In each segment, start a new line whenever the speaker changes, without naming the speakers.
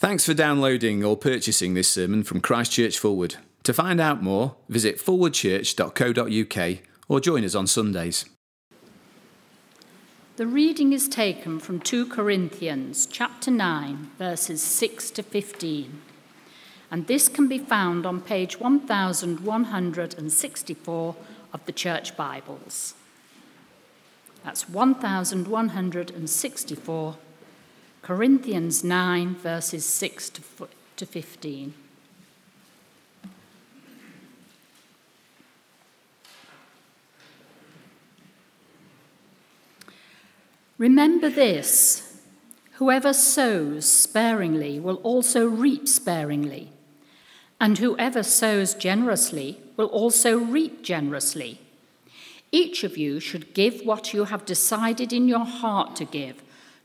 Thanks for downloading or purchasing this sermon from Christchurch Fulwood. To find out more, visit forwardchurch.co.uk or join us on Sundays.
The reading is taken from 2 Corinthians chapter 9 verses 6 to 15. And this can be found on page 1164 of the Church Bibles. That's 1164 Corinthians 9, verses 6 to 15. Remember this whoever sows sparingly will also reap sparingly, and whoever sows generously will also reap generously. Each of you should give what you have decided in your heart to give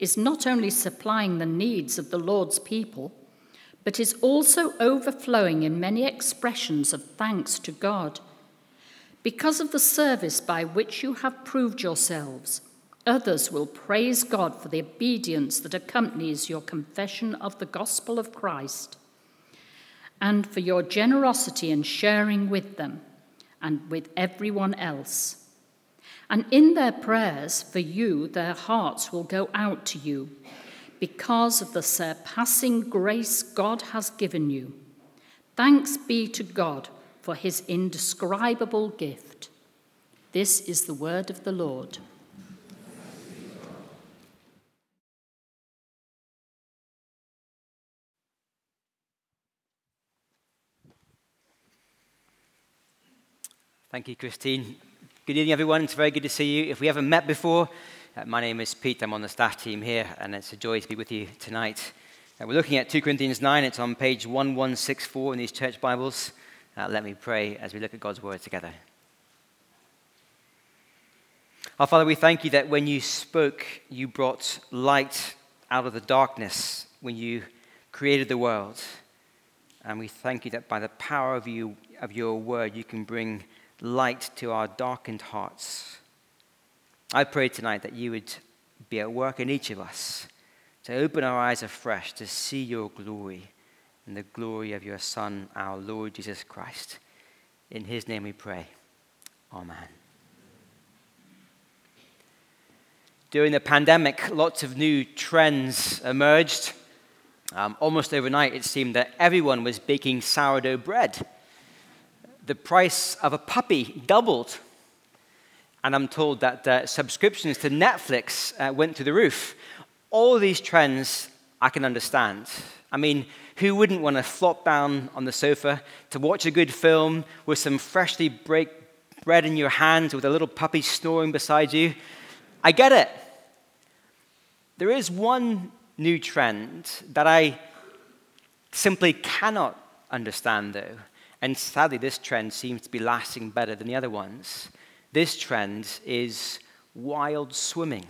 is not only supplying the needs of the Lord's people, but is also overflowing in many expressions of thanks to God. Because of the service by which you have proved yourselves, others will praise God for the obedience that accompanies your confession of the gospel of Christ, and for your generosity in sharing with them and with everyone else. And in their prayers for you, their hearts will go out to you because of the surpassing grace God has given you. Thanks be to God for his indescribable gift. This is the word of the Lord.
Thank you, Christine. Good evening, everyone. It's very good to see you. If we haven't met before, uh, my name is Pete. I'm on the staff team here, and it's a joy to be with you tonight. Uh, we're looking at 2 Corinthians 9. It's on page 1164 in these church Bibles. Uh, let me pray as we look at God's word together. Our Father, we thank you that when you spoke, you brought light out of the darkness when you created the world. And we thank you that by the power of, you, of your word, you can bring light to our darkened hearts. I pray tonight that you would be at work in each of us to open our eyes afresh to see your glory and the glory of your Son, our Lord Jesus Christ. In his name we pray. Amen. During the pandemic, lots of new trends emerged. Um, almost overnight, it seemed that everyone was baking sourdough bread the price of a puppy doubled. And I'm told that uh, subscriptions to Netflix uh, went through the roof. All these trends I can understand. I mean, who wouldn't want to flop down on the sofa to watch a good film with some freshly baked bread in your hands with a little puppy snoring beside you? I get it. There is one new trend that I simply cannot understand, though. And sadly, this trend seems to be lasting better than the other ones. This trend is wild swimming.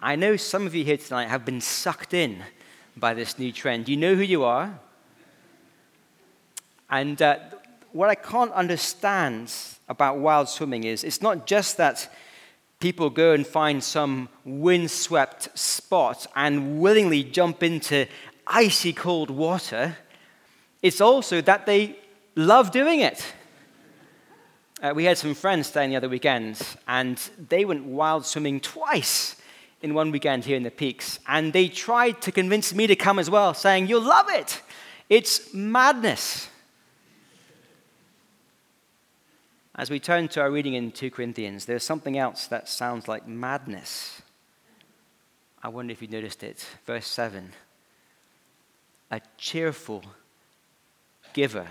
I know some of you here tonight have been sucked in by this new trend. You know who you are. And uh, what I can't understand about wild swimming is it's not just that people go and find some windswept spot and willingly jump into icy cold water it's also that they love doing it. Uh, we had some friends staying the other weekend, and they went wild swimming twice in one weekend here in the Peaks. And they tried to convince me to come as well, saying, You'll love it. It's madness. As we turn to our reading in 2 Corinthians, there's something else that sounds like madness. I wonder if you noticed it. Verse 7 A cheerful giver.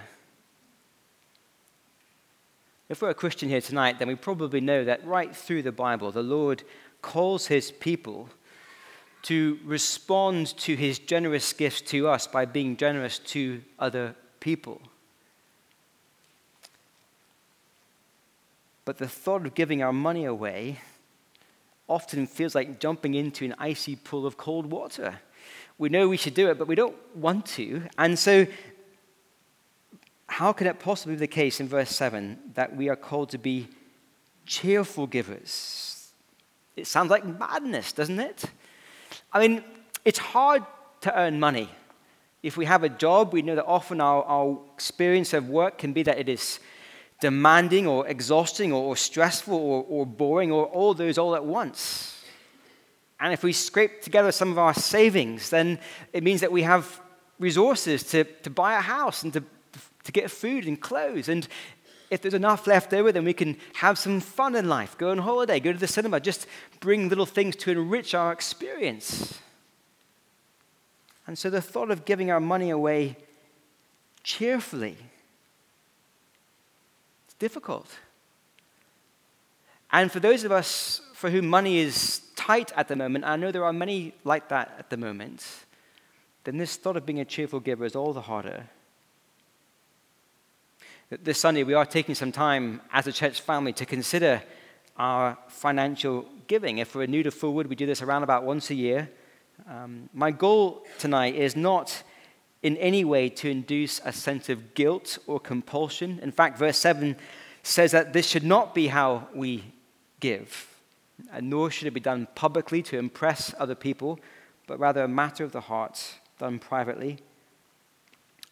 If we're a Christian here tonight, then we probably know that right through the Bible, the Lord calls his people to respond to his generous gifts to us by being generous to other people. But the thought of giving our money away often feels like jumping into an icy pool of cold water. We know we should do it, but we don't want to. And so, how can it possibly be the case in verse 7 that we are called to be cheerful givers? It sounds like madness, doesn't it? I mean, it's hard to earn money. If we have a job, we know that often our, our experience of work can be that it is demanding or exhausting or, or stressful or, or boring or all those all at once. And if we scrape together some of our savings, then it means that we have resources to, to buy a house and to, to get food and clothes. And if there's enough left over, then we can have some fun in life, go on holiday, go to the cinema, just bring little things to enrich our experience. And so the thought of giving our money away cheerfully it's difficult. And for those of us for whom money is tight at the moment, I know there are many like that at the moment, then this thought of being a cheerful giver is all the harder. This Sunday, we are taking some time as a church family to consider our financial giving. If we're new to Fulwood, we do this around about once a year. Um, my goal tonight is not in any way to induce a sense of guilt or compulsion. In fact, verse 7 says that this should not be how we give, and nor should it be done publicly to impress other people, but rather a matter of the heart, done privately.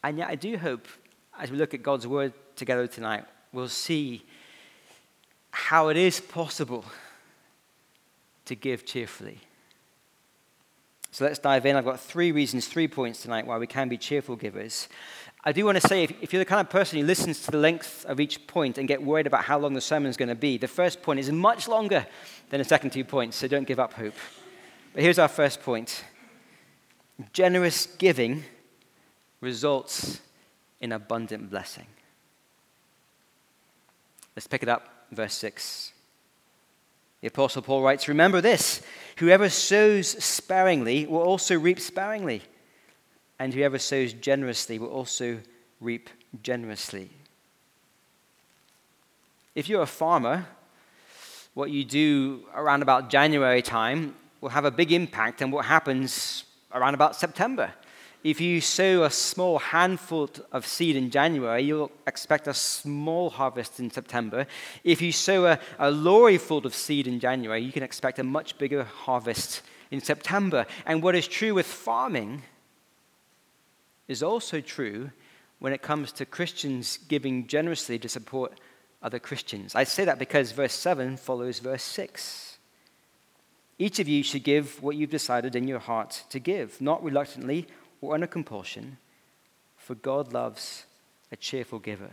And yet, I do hope, as we look at God's word together tonight, we'll see how it is possible to give cheerfully. So let's dive in. I've got three reasons, three points tonight why we can be cheerful givers. I do want to say, if, if you're the kind of person who listens to the length of each point and get worried about how long the sermon is going to be, the first point is much longer than the second two points, so don't give up hope. But here's our first point generous giving results in abundant blessing. Let's pick it up, verse 6. The Apostle Paul writes Remember this whoever sows sparingly will also reap sparingly, and whoever sows generously will also reap generously. If you're a farmer, what you do around about January time will have a big impact on what happens around about September. If you sow a small handful of seed in January, you'll expect a small harvest in September. If you sow a, a lorry full of seed in January, you can expect a much bigger harvest in September. And what is true with farming is also true when it comes to Christians giving generously to support other Christians. I say that because verse 7 follows verse 6. Each of you should give what you've decided in your heart to give, not reluctantly or under compulsion, for God loves a cheerful giver.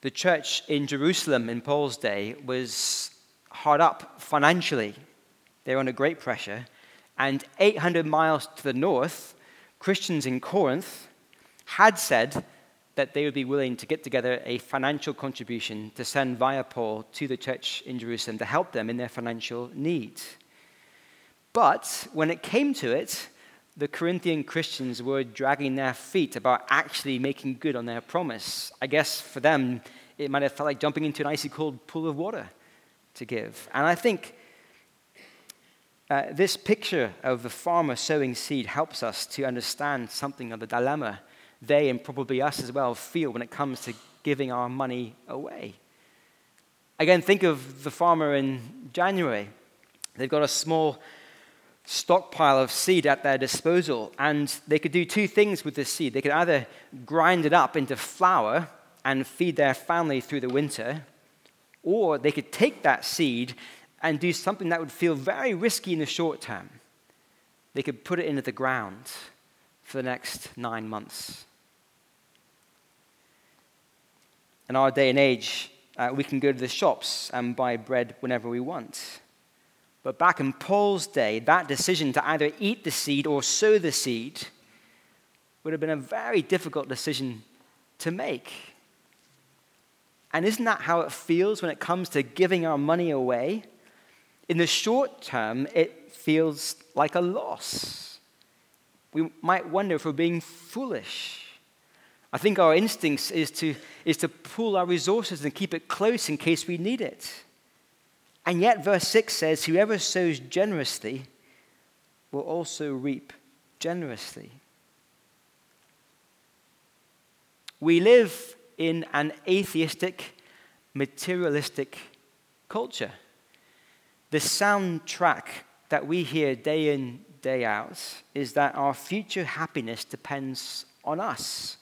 The church in Jerusalem in Paul's day was hard up financially. They were under great pressure. And 800 miles to the north, Christians in Corinth had said that they would be willing to get together a financial contribution to send via Paul to the church in Jerusalem to help them in their financial needs. But when it came to it, the Corinthian Christians were dragging their feet about actually making good on their promise. I guess for them, it might have felt like jumping into an icy cold pool of water to give. And I think uh, this picture of the farmer sowing seed helps us to understand something of the dilemma they and probably us as well feel when it comes to giving our money away. Again, think of the farmer in January. They've got a small stockpile of seed at their disposal. And they could do two things with this seed. They could either grind it up into flour and feed their family through the winter, or they could take that seed and do something that would feel very risky in the short term. They could put it into the ground for the next nine months. in our day and age, uh, we can go to the shops and buy bread whenever we want. But back in Paul's day, that decision to either eat the seed or sow the seed would have been a very difficult decision to make. And isn't that how it feels when it comes to giving our money away? In the short term, it feels like a loss. We might wonder if we're being foolish. I think our instinct is to, is to pool our resources and keep it close in case we need it. And yet, verse 6 says, Whoever sows generously will also reap generously. We live in an atheistic, materialistic culture. The soundtrack that we hear day in, day out is that our future happiness depends on us.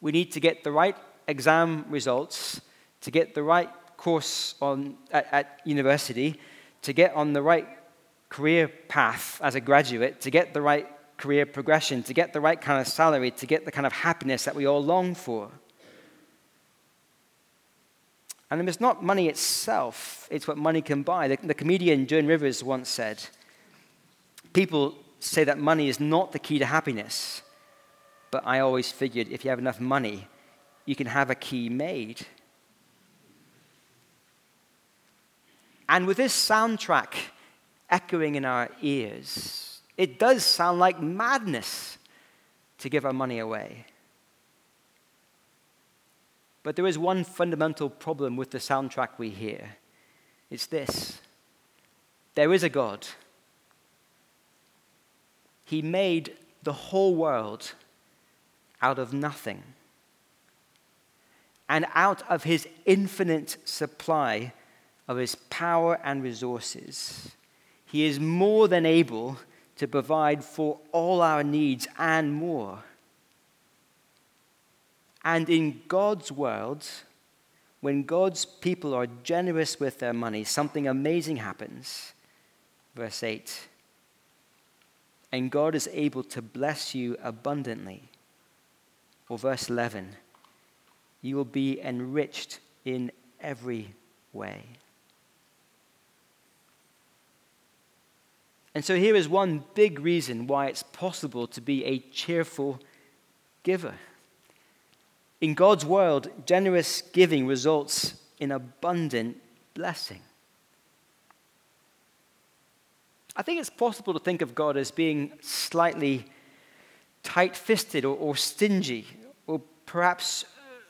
We need to get the right exam results, to get the right course on, at, at university, to get on the right career path as a graduate, to get the right career progression, to get the right kind of salary, to get the kind of happiness that we all long for. And it's not money itself, it's what money can buy. The, the comedian Joan Rivers once said People say that money is not the key to happiness, but I always figured if you have enough money, you can have a key made. And with this soundtrack echoing in our ears, it does sound like madness to give our money away. But there is one fundamental problem with the soundtrack we hear it's this there is a God. He made the whole world out of nothing. And out of his infinite supply of his power and resources, he is more than able to provide for all our needs and more. And in God's world, when God's people are generous with their money, something amazing happens. Verse 8 And God is able to bless you abundantly. Or verse 11 You will be enriched in every way. And so here is one big reason why it's possible to be a cheerful giver. In God's world, generous giving results in abundant blessing. I think it's possible to think of God as being slightly tight fisted or, or, stingy, or perhaps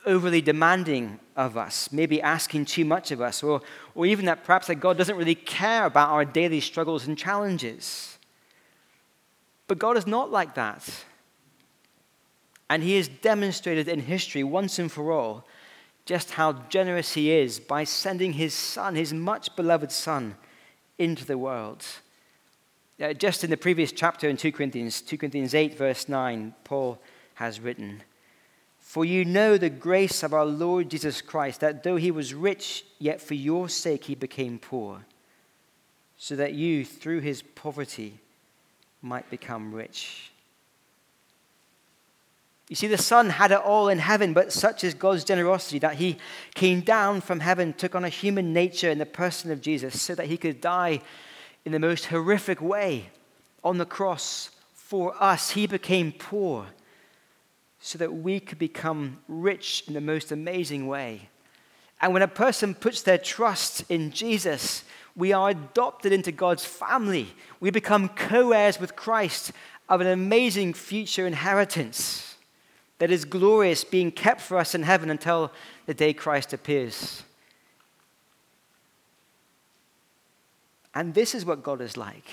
overly demanding of us, maybe asking too much of us, or, or even that perhaps that God doesn't really care about our daily struggles and challenges. But God is not like that. And he has demonstrated in history once and for all just how generous he is by sending his son, his much beloved son, into the world. Uh, just in the previous chapter in 2 Corinthians, 2 Corinthians 8, verse 9, Paul has written, For you know the grace of our Lord Jesus Christ, that though he was rich, yet for your sake he became poor, so that you, through his poverty, might become rich. You see, the Son had it all in heaven, but such is God's generosity that He came down from heaven, took on a human nature in the person of Jesus, so that He could die in the most horrific way on the cross for us. He became poor so that we could become rich in the most amazing way. And when a person puts their trust in Jesus, we are adopted into God's family. We become co heirs with Christ of an amazing future inheritance that is glorious, being kept for us in heaven until the day Christ appears. And this is what God is like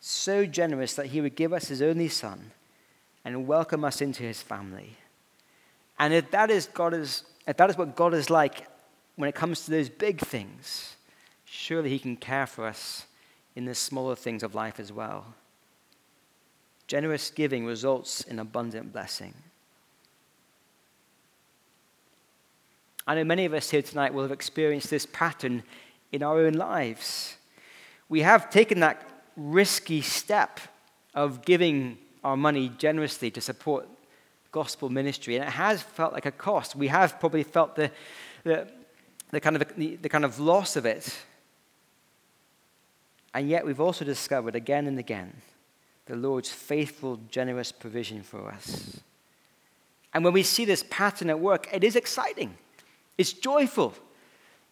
so generous that he would give us his only son and welcome us into his family. And if that is, God is, if that is what God is like when it comes to those big things, surely he can care for us in the smaller things of life as well. Generous giving results in abundant blessing. I know many of us here tonight will have experienced this pattern in our own lives. We have taken that risky step of giving our money generously to support gospel ministry, and it has felt like a cost. We have probably felt the, the, the, kind, of, the, the kind of loss of it. And yet, we've also discovered again and again the Lord's faithful, generous provision for us. And when we see this pattern at work, it is exciting. It's joyful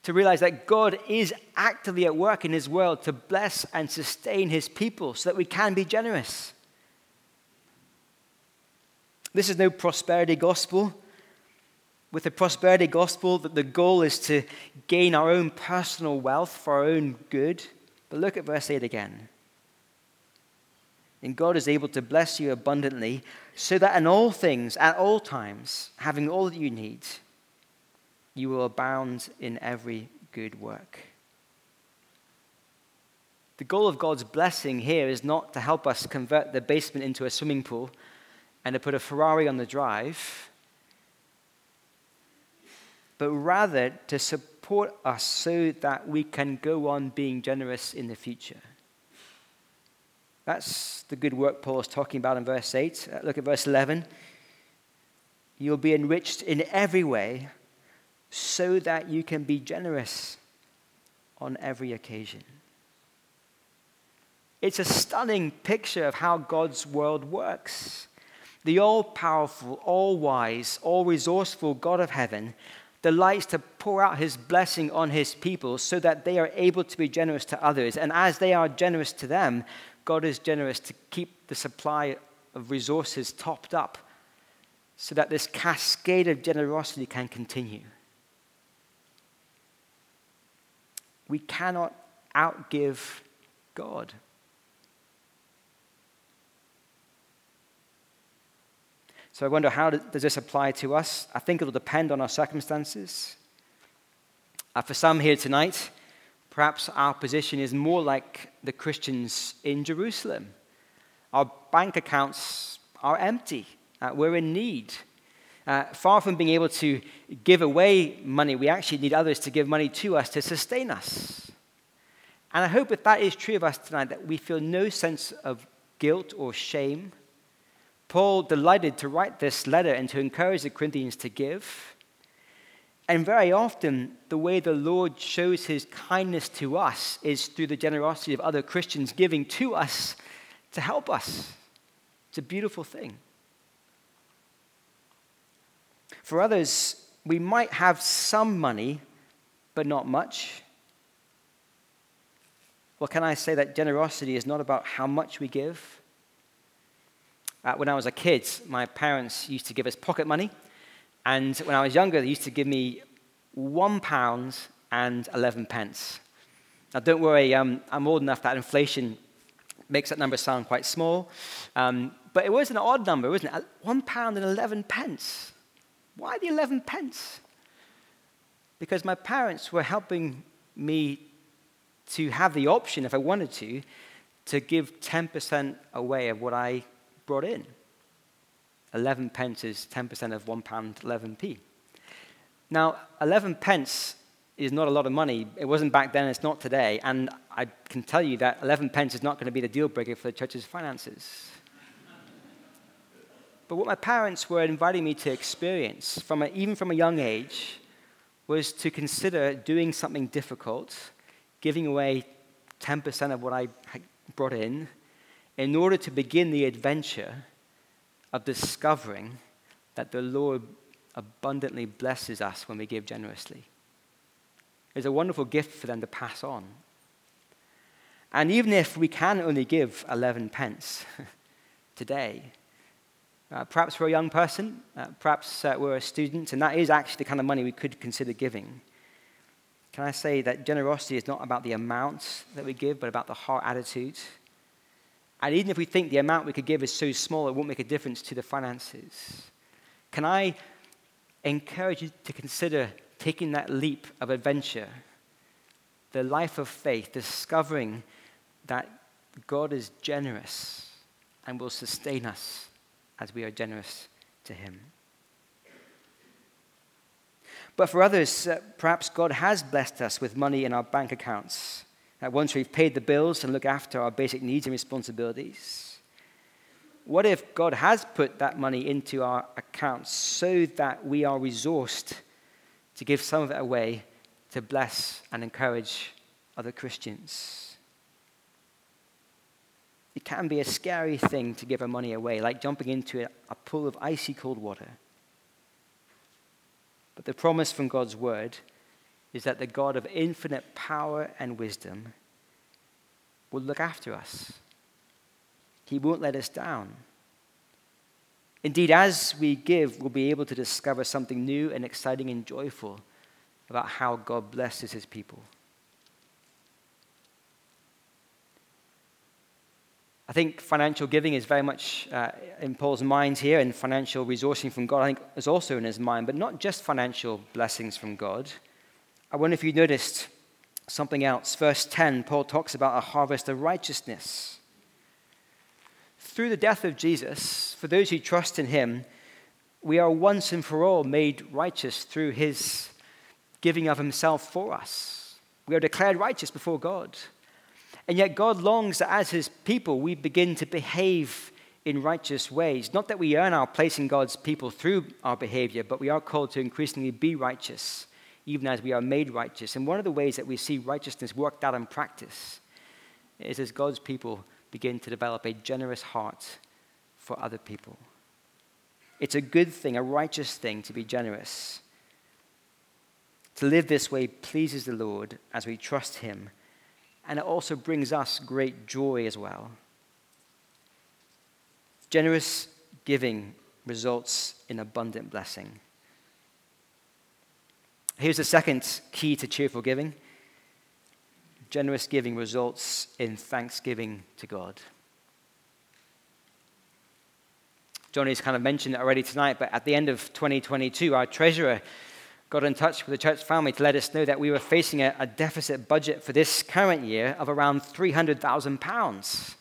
to realize that God is actively at work in His world to bless and sustain His people so that we can be generous. This is no prosperity gospel. With the prosperity gospel, that the goal is to gain our own personal wealth for our own good. But look at verse 8 again. And God is able to bless you abundantly, so that in all things, at all times, having all that you need, you will abound in every good work. The goal of God's blessing here is not to help us convert the basement into a swimming pool and to put a Ferrari on the drive, but rather to support us so that we can go on being generous in the future. That's the good work Paul is talking about in verse 8. Uh, look at verse 11. You'll be enriched in every way so that you can be generous on every occasion. It's a stunning picture of how God's world works. The all powerful, all wise, all resourceful God of heaven delights to pour out his blessing on his people so that they are able to be generous to others. And as they are generous to them, God is generous to keep the supply of resources topped up so that this cascade of generosity can continue. We cannot outgive God. So I wonder how does this apply to us? I think it'll depend on our circumstances. Uh, for some here tonight, perhaps our position is more like the Christians in Jerusalem. Our bank accounts are empty, uh, we're in need. Uh, far from being able to give away money, we actually need others to give money to us to sustain us. And I hope if that is true of us tonight, that we feel no sense of guilt or shame. Paul delighted to write this letter and to encourage the Corinthians to give. And very often, the way the Lord shows his kindness to us is through the generosity of other Christians giving to us to help us. It's a beautiful thing. For others, we might have some money, but not much. Well, can I say that generosity is not about how much we give? Uh, when I was a kid, my parents used to give us pocket money. And when I was younger, they used to give me one pound and 11 pence. Now, don't worry, um, I'm old enough that inflation makes that number sound quite small. Um, but it was an odd number, wasn't it? One pound and 11 pence. Why the 11 pence? Because my parents were helping me to have the option, if I wanted to, to give 10% away of what I brought in. 11 pence is 10% of one pound 11p. Now, 11 pence is not a lot of money. It wasn't back then, it's not today. And I can tell you that 11 pence is not going to be the deal breaker for the church's finances. But what my parents were inviting me to experience, from a, even from a young age, was to consider doing something difficult, giving away 10% of what I brought in, in order to begin the adventure of discovering that the Lord abundantly blesses us when we give generously. It's a wonderful gift for them to pass on. And even if we can only give 11 pence today, uh, perhaps we're a young person, uh, perhaps uh, we're a student, and that is actually the kind of money we could consider giving. Can I say that generosity is not about the amount that we give, but about the heart attitude? And even if we think the amount we could give is so small, it won't make a difference to the finances. Can I encourage you to consider taking that leap of adventure, the life of faith, discovering that God is generous and will sustain us as we are generous to Him. But for others, uh, perhaps God has blessed us with money in our bank accounts. Uh, once we've paid the bills and look after our basic needs and responsibilities, What if God has put that money into our accounts so that we are resourced to give some of it away to bless and encourage other Christians? It can be a scary thing to give our money away, like jumping into a pool of icy cold water. But the promise from God's word is that the God of infinite power and wisdom will look after us. He won't let us down. Indeed, as we give, we'll be able to discover something new and exciting and joyful about how God blesses his people. I think financial giving is very much uh, in Paul's mind here, and financial resourcing from God, I think, is also in his mind, but not just financial blessings from God. I wonder if you noticed something else. Verse 10, Paul talks about a harvest of righteousness. Through the death of Jesus, for those who trust in him, we are once and for all made righteous through his giving of himself for us. We are declared righteous before God. And yet, God longs that as His people, we begin to behave in righteous ways. Not that we earn our place in God's people through our behavior, but we are called to increasingly be righteous, even as we are made righteous. And one of the ways that we see righteousness worked out in practice is as God's people begin to develop a generous heart for other people. It's a good thing, a righteous thing to be generous. To live this way pleases the Lord as we trust Him and it also brings us great joy as well. Generous giving results in abundant blessing. Here's the second key to cheerful giving generous giving results in thanksgiving to God. Johnny's kind of mentioned it already tonight, but at the end of 2022, our treasurer got in touch with the church family to let us know that we were facing a, a deficit budget for this current year of around £300,000.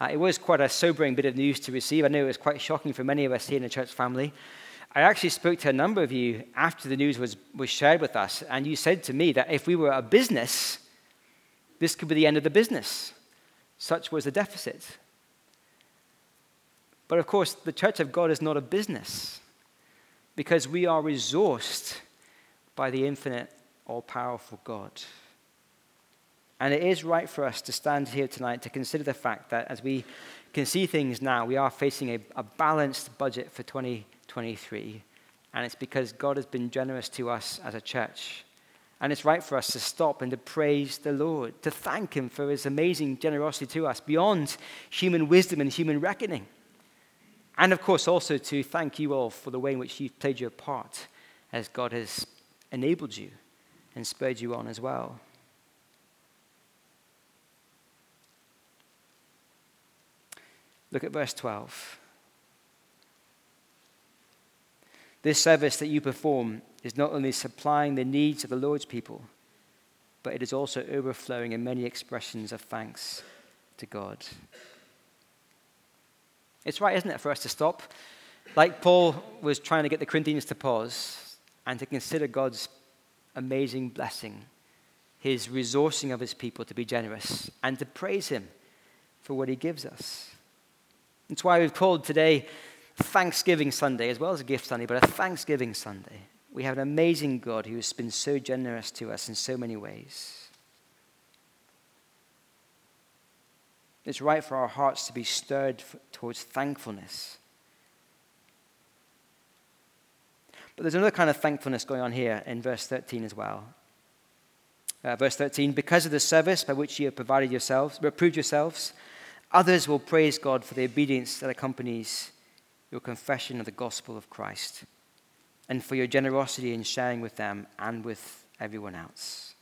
Uh, it was quite a sobering bit of news to receive. I know it was quite shocking for many of us here in the church family. I actually spoke to a number of you after the news was, was shared with us, and you said to me that if we were a business, this could be the end of the business. Such was the deficit. But of course, the church of God is not a business because we are resourced by the infinite, all powerful God. And it is right for us to stand here tonight to consider the fact that as we can see things now, we are facing a, a, balanced budget for 2023. And it's because God has been generous to us as a church. And it's right for us to stop and to praise the Lord, to thank Him for His amazing generosity to us beyond human wisdom and human reckoning. And of course, also to thank you all for the way in which you've played your part as God has enabled you and spurred you on as well. Look at verse 12. This service that you perform is not only supplying the needs of the Lord's people, but it is also overflowing in many expressions of thanks to God. It's right, isn't it, for us to stop? Like Paul was trying to get the Corinthians to pause and to consider God's amazing blessing, his resourcing of his people to be generous, and to praise him for what he gives us. That's why we've called today Thanksgiving Sunday, as well as a gift Sunday, but a Thanksgiving Sunday. We have an amazing God who has been so generous to us in so many ways. It's right for our hearts to be stirred towards thankfulness But there's another kind of thankfulness going on here in verse 13 as well. Uh, verse 13, because of the service by which you have provided yourselves, reproved yourselves, others will praise God for the obedience that accompanies your confession of the gospel of Christ and for your generosity in sharing with them and with everyone else.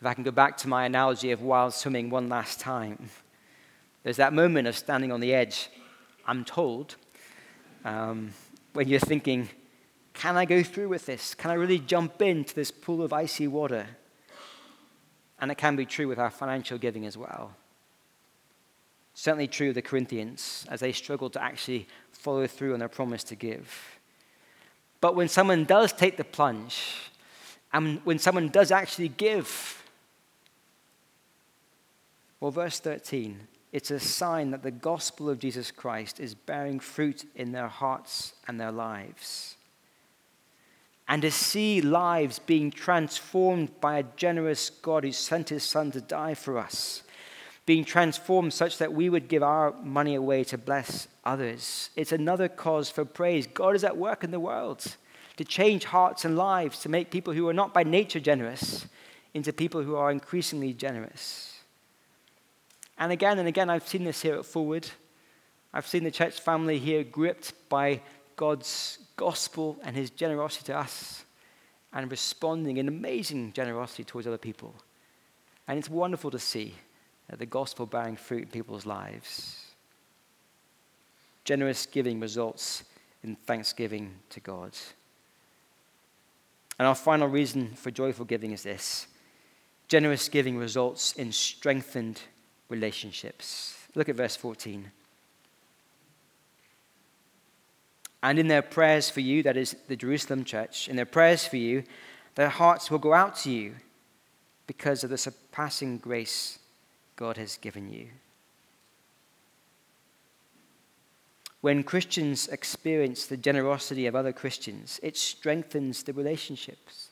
If I can go back to my analogy of wild swimming one last time, there's that moment of standing on the edge, I'm told, um, when you're thinking, can I go through with this? Can I really jump into this pool of icy water? And it can be true with our financial giving as well. Certainly true of the Corinthians as they struggled to actually follow through on their promise to give. But when someone does take the plunge, and when someone does actually give, well, verse 13 It's a sign that the gospel of Jesus Christ is bearing fruit in their hearts and their lives. And to see lives being transformed by a generous God who sent his son to die for us, being transformed such that we would give our money away to bless others. It's another cause for praise. God is at work in the world to change hearts and lives, to make people who are not by nature generous into people who are increasingly generous. And again and again, I've seen this here at Fulwood. I've seen the church family here gripped by God's gospel and his generosity to us and responding in amazing generosity towards other people. And it's wonderful to see the gospel bearing fruit in people's lives. Generous giving results in thanksgiving to God. And our final reason for joyful giving is this generous giving results in strengthened relationships. Look at verse 14. And in their prayers for you, that is the Jerusalem church, in their prayers for you, their hearts will go out to you because of the surpassing grace God has given you. When Christians experience the generosity of other Christians, it strengthens the relationships.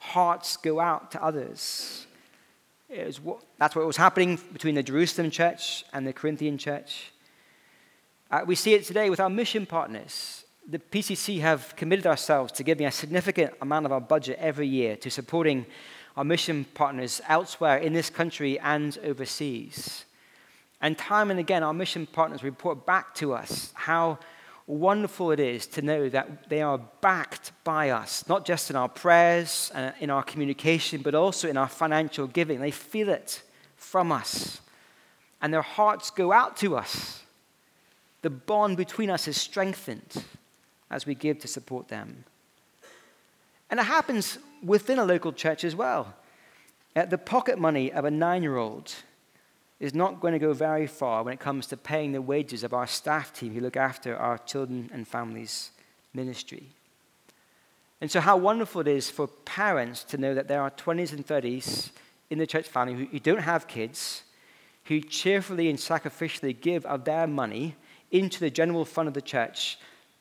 Hearts go out to others. What, that's what was happening between the Jerusalem church and the Corinthian church. Uh, we see it today with our mission partners. The PCC have committed ourselves to giving a significant amount of our budget every year to supporting our mission partners elsewhere in this country and overseas. And time and again, our mission partners report back to us how wonderful it is to know that they are backed by us, not just in our prayers and in our communication, but also in our financial giving. They feel it from us, and their hearts go out to us. The bond between us is strengthened as we give to support them. And it happens within a local church as well. Uh, the pocket money of a nine year old is not going to go very far when it comes to paying the wages of our staff team who look after our children and families ministry. And so, how wonderful it is for parents to know that there are 20s and 30s in the church family who, who don't have kids, who cheerfully and sacrificially give of their money into the general fund of the church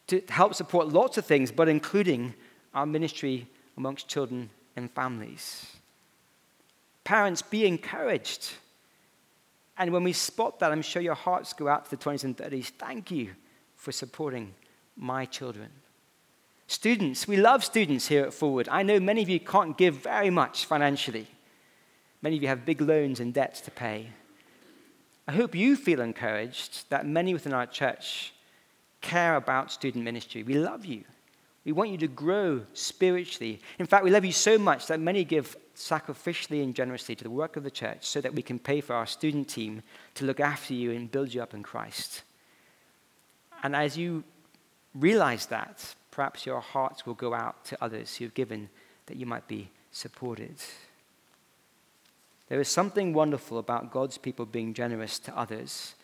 to help support lots of things, but including our ministry amongst children and families. Parents, be encouraged and when we spot that, I'm sure your hearts go out to the 20s and 30s. Thank you for supporting my children. Students, we love students here at Fulwood. I know many of you can't give very much financially. Many of you have big loans and debts to pay. I hope you feel encouraged that many within our church care about student ministry. We love you. We want you to grow spiritually. In fact, we love you so much that many give sacrificially and generously to the work of the church so that we can pay for our student team to look after you and build you up in Christ. And as you realize that, perhaps your hearts will go out to others who've given that you might be supported. There is something wonderful about God's people being generous to others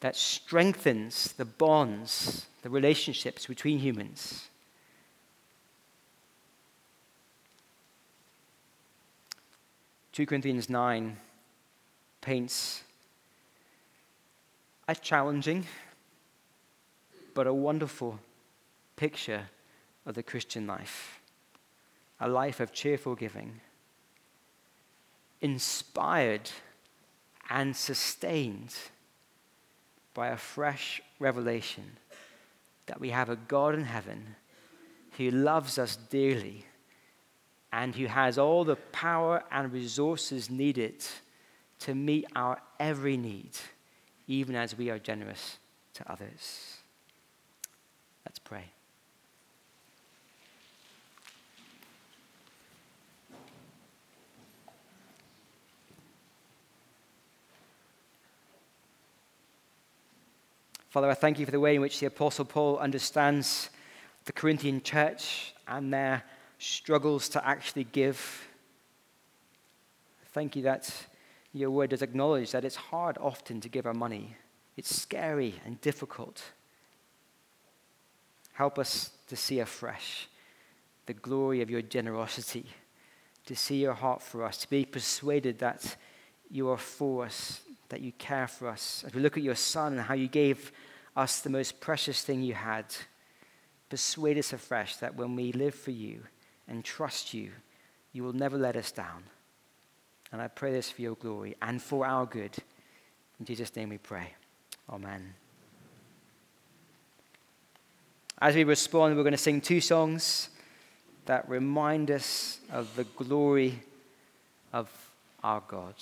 that strengthens the bonds, the relationships between humans. 2 Corinthians 9 paints a challenging but a wonderful picture of the Christian life. A life of cheerful giving, inspired and sustained by a fresh revelation that we have a God in heaven who loves us dearly and who has all the power and resources needed to meet our every need, even as we are generous to others. Let's pray. Father, I thank you for the way in which the Apostle Paul understands the Corinthian church and their struggles to actually give. Thank you that your word does acknowledge that it's hard often to give our money. It's scary and difficult. Help us to see afresh the glory of your generosity, to see your heart for us, to be persuaded that you are for us, that you care for us. As we look at your Son and how you gave us the most precious thing you had, persuade us afresh that when we live for you and trust you, you will never let us down. And I pray this for your glory and for our good. In Jesus' name we pray. Amen. As we respond, we're going to sing two songs that remind us of the glory of our God.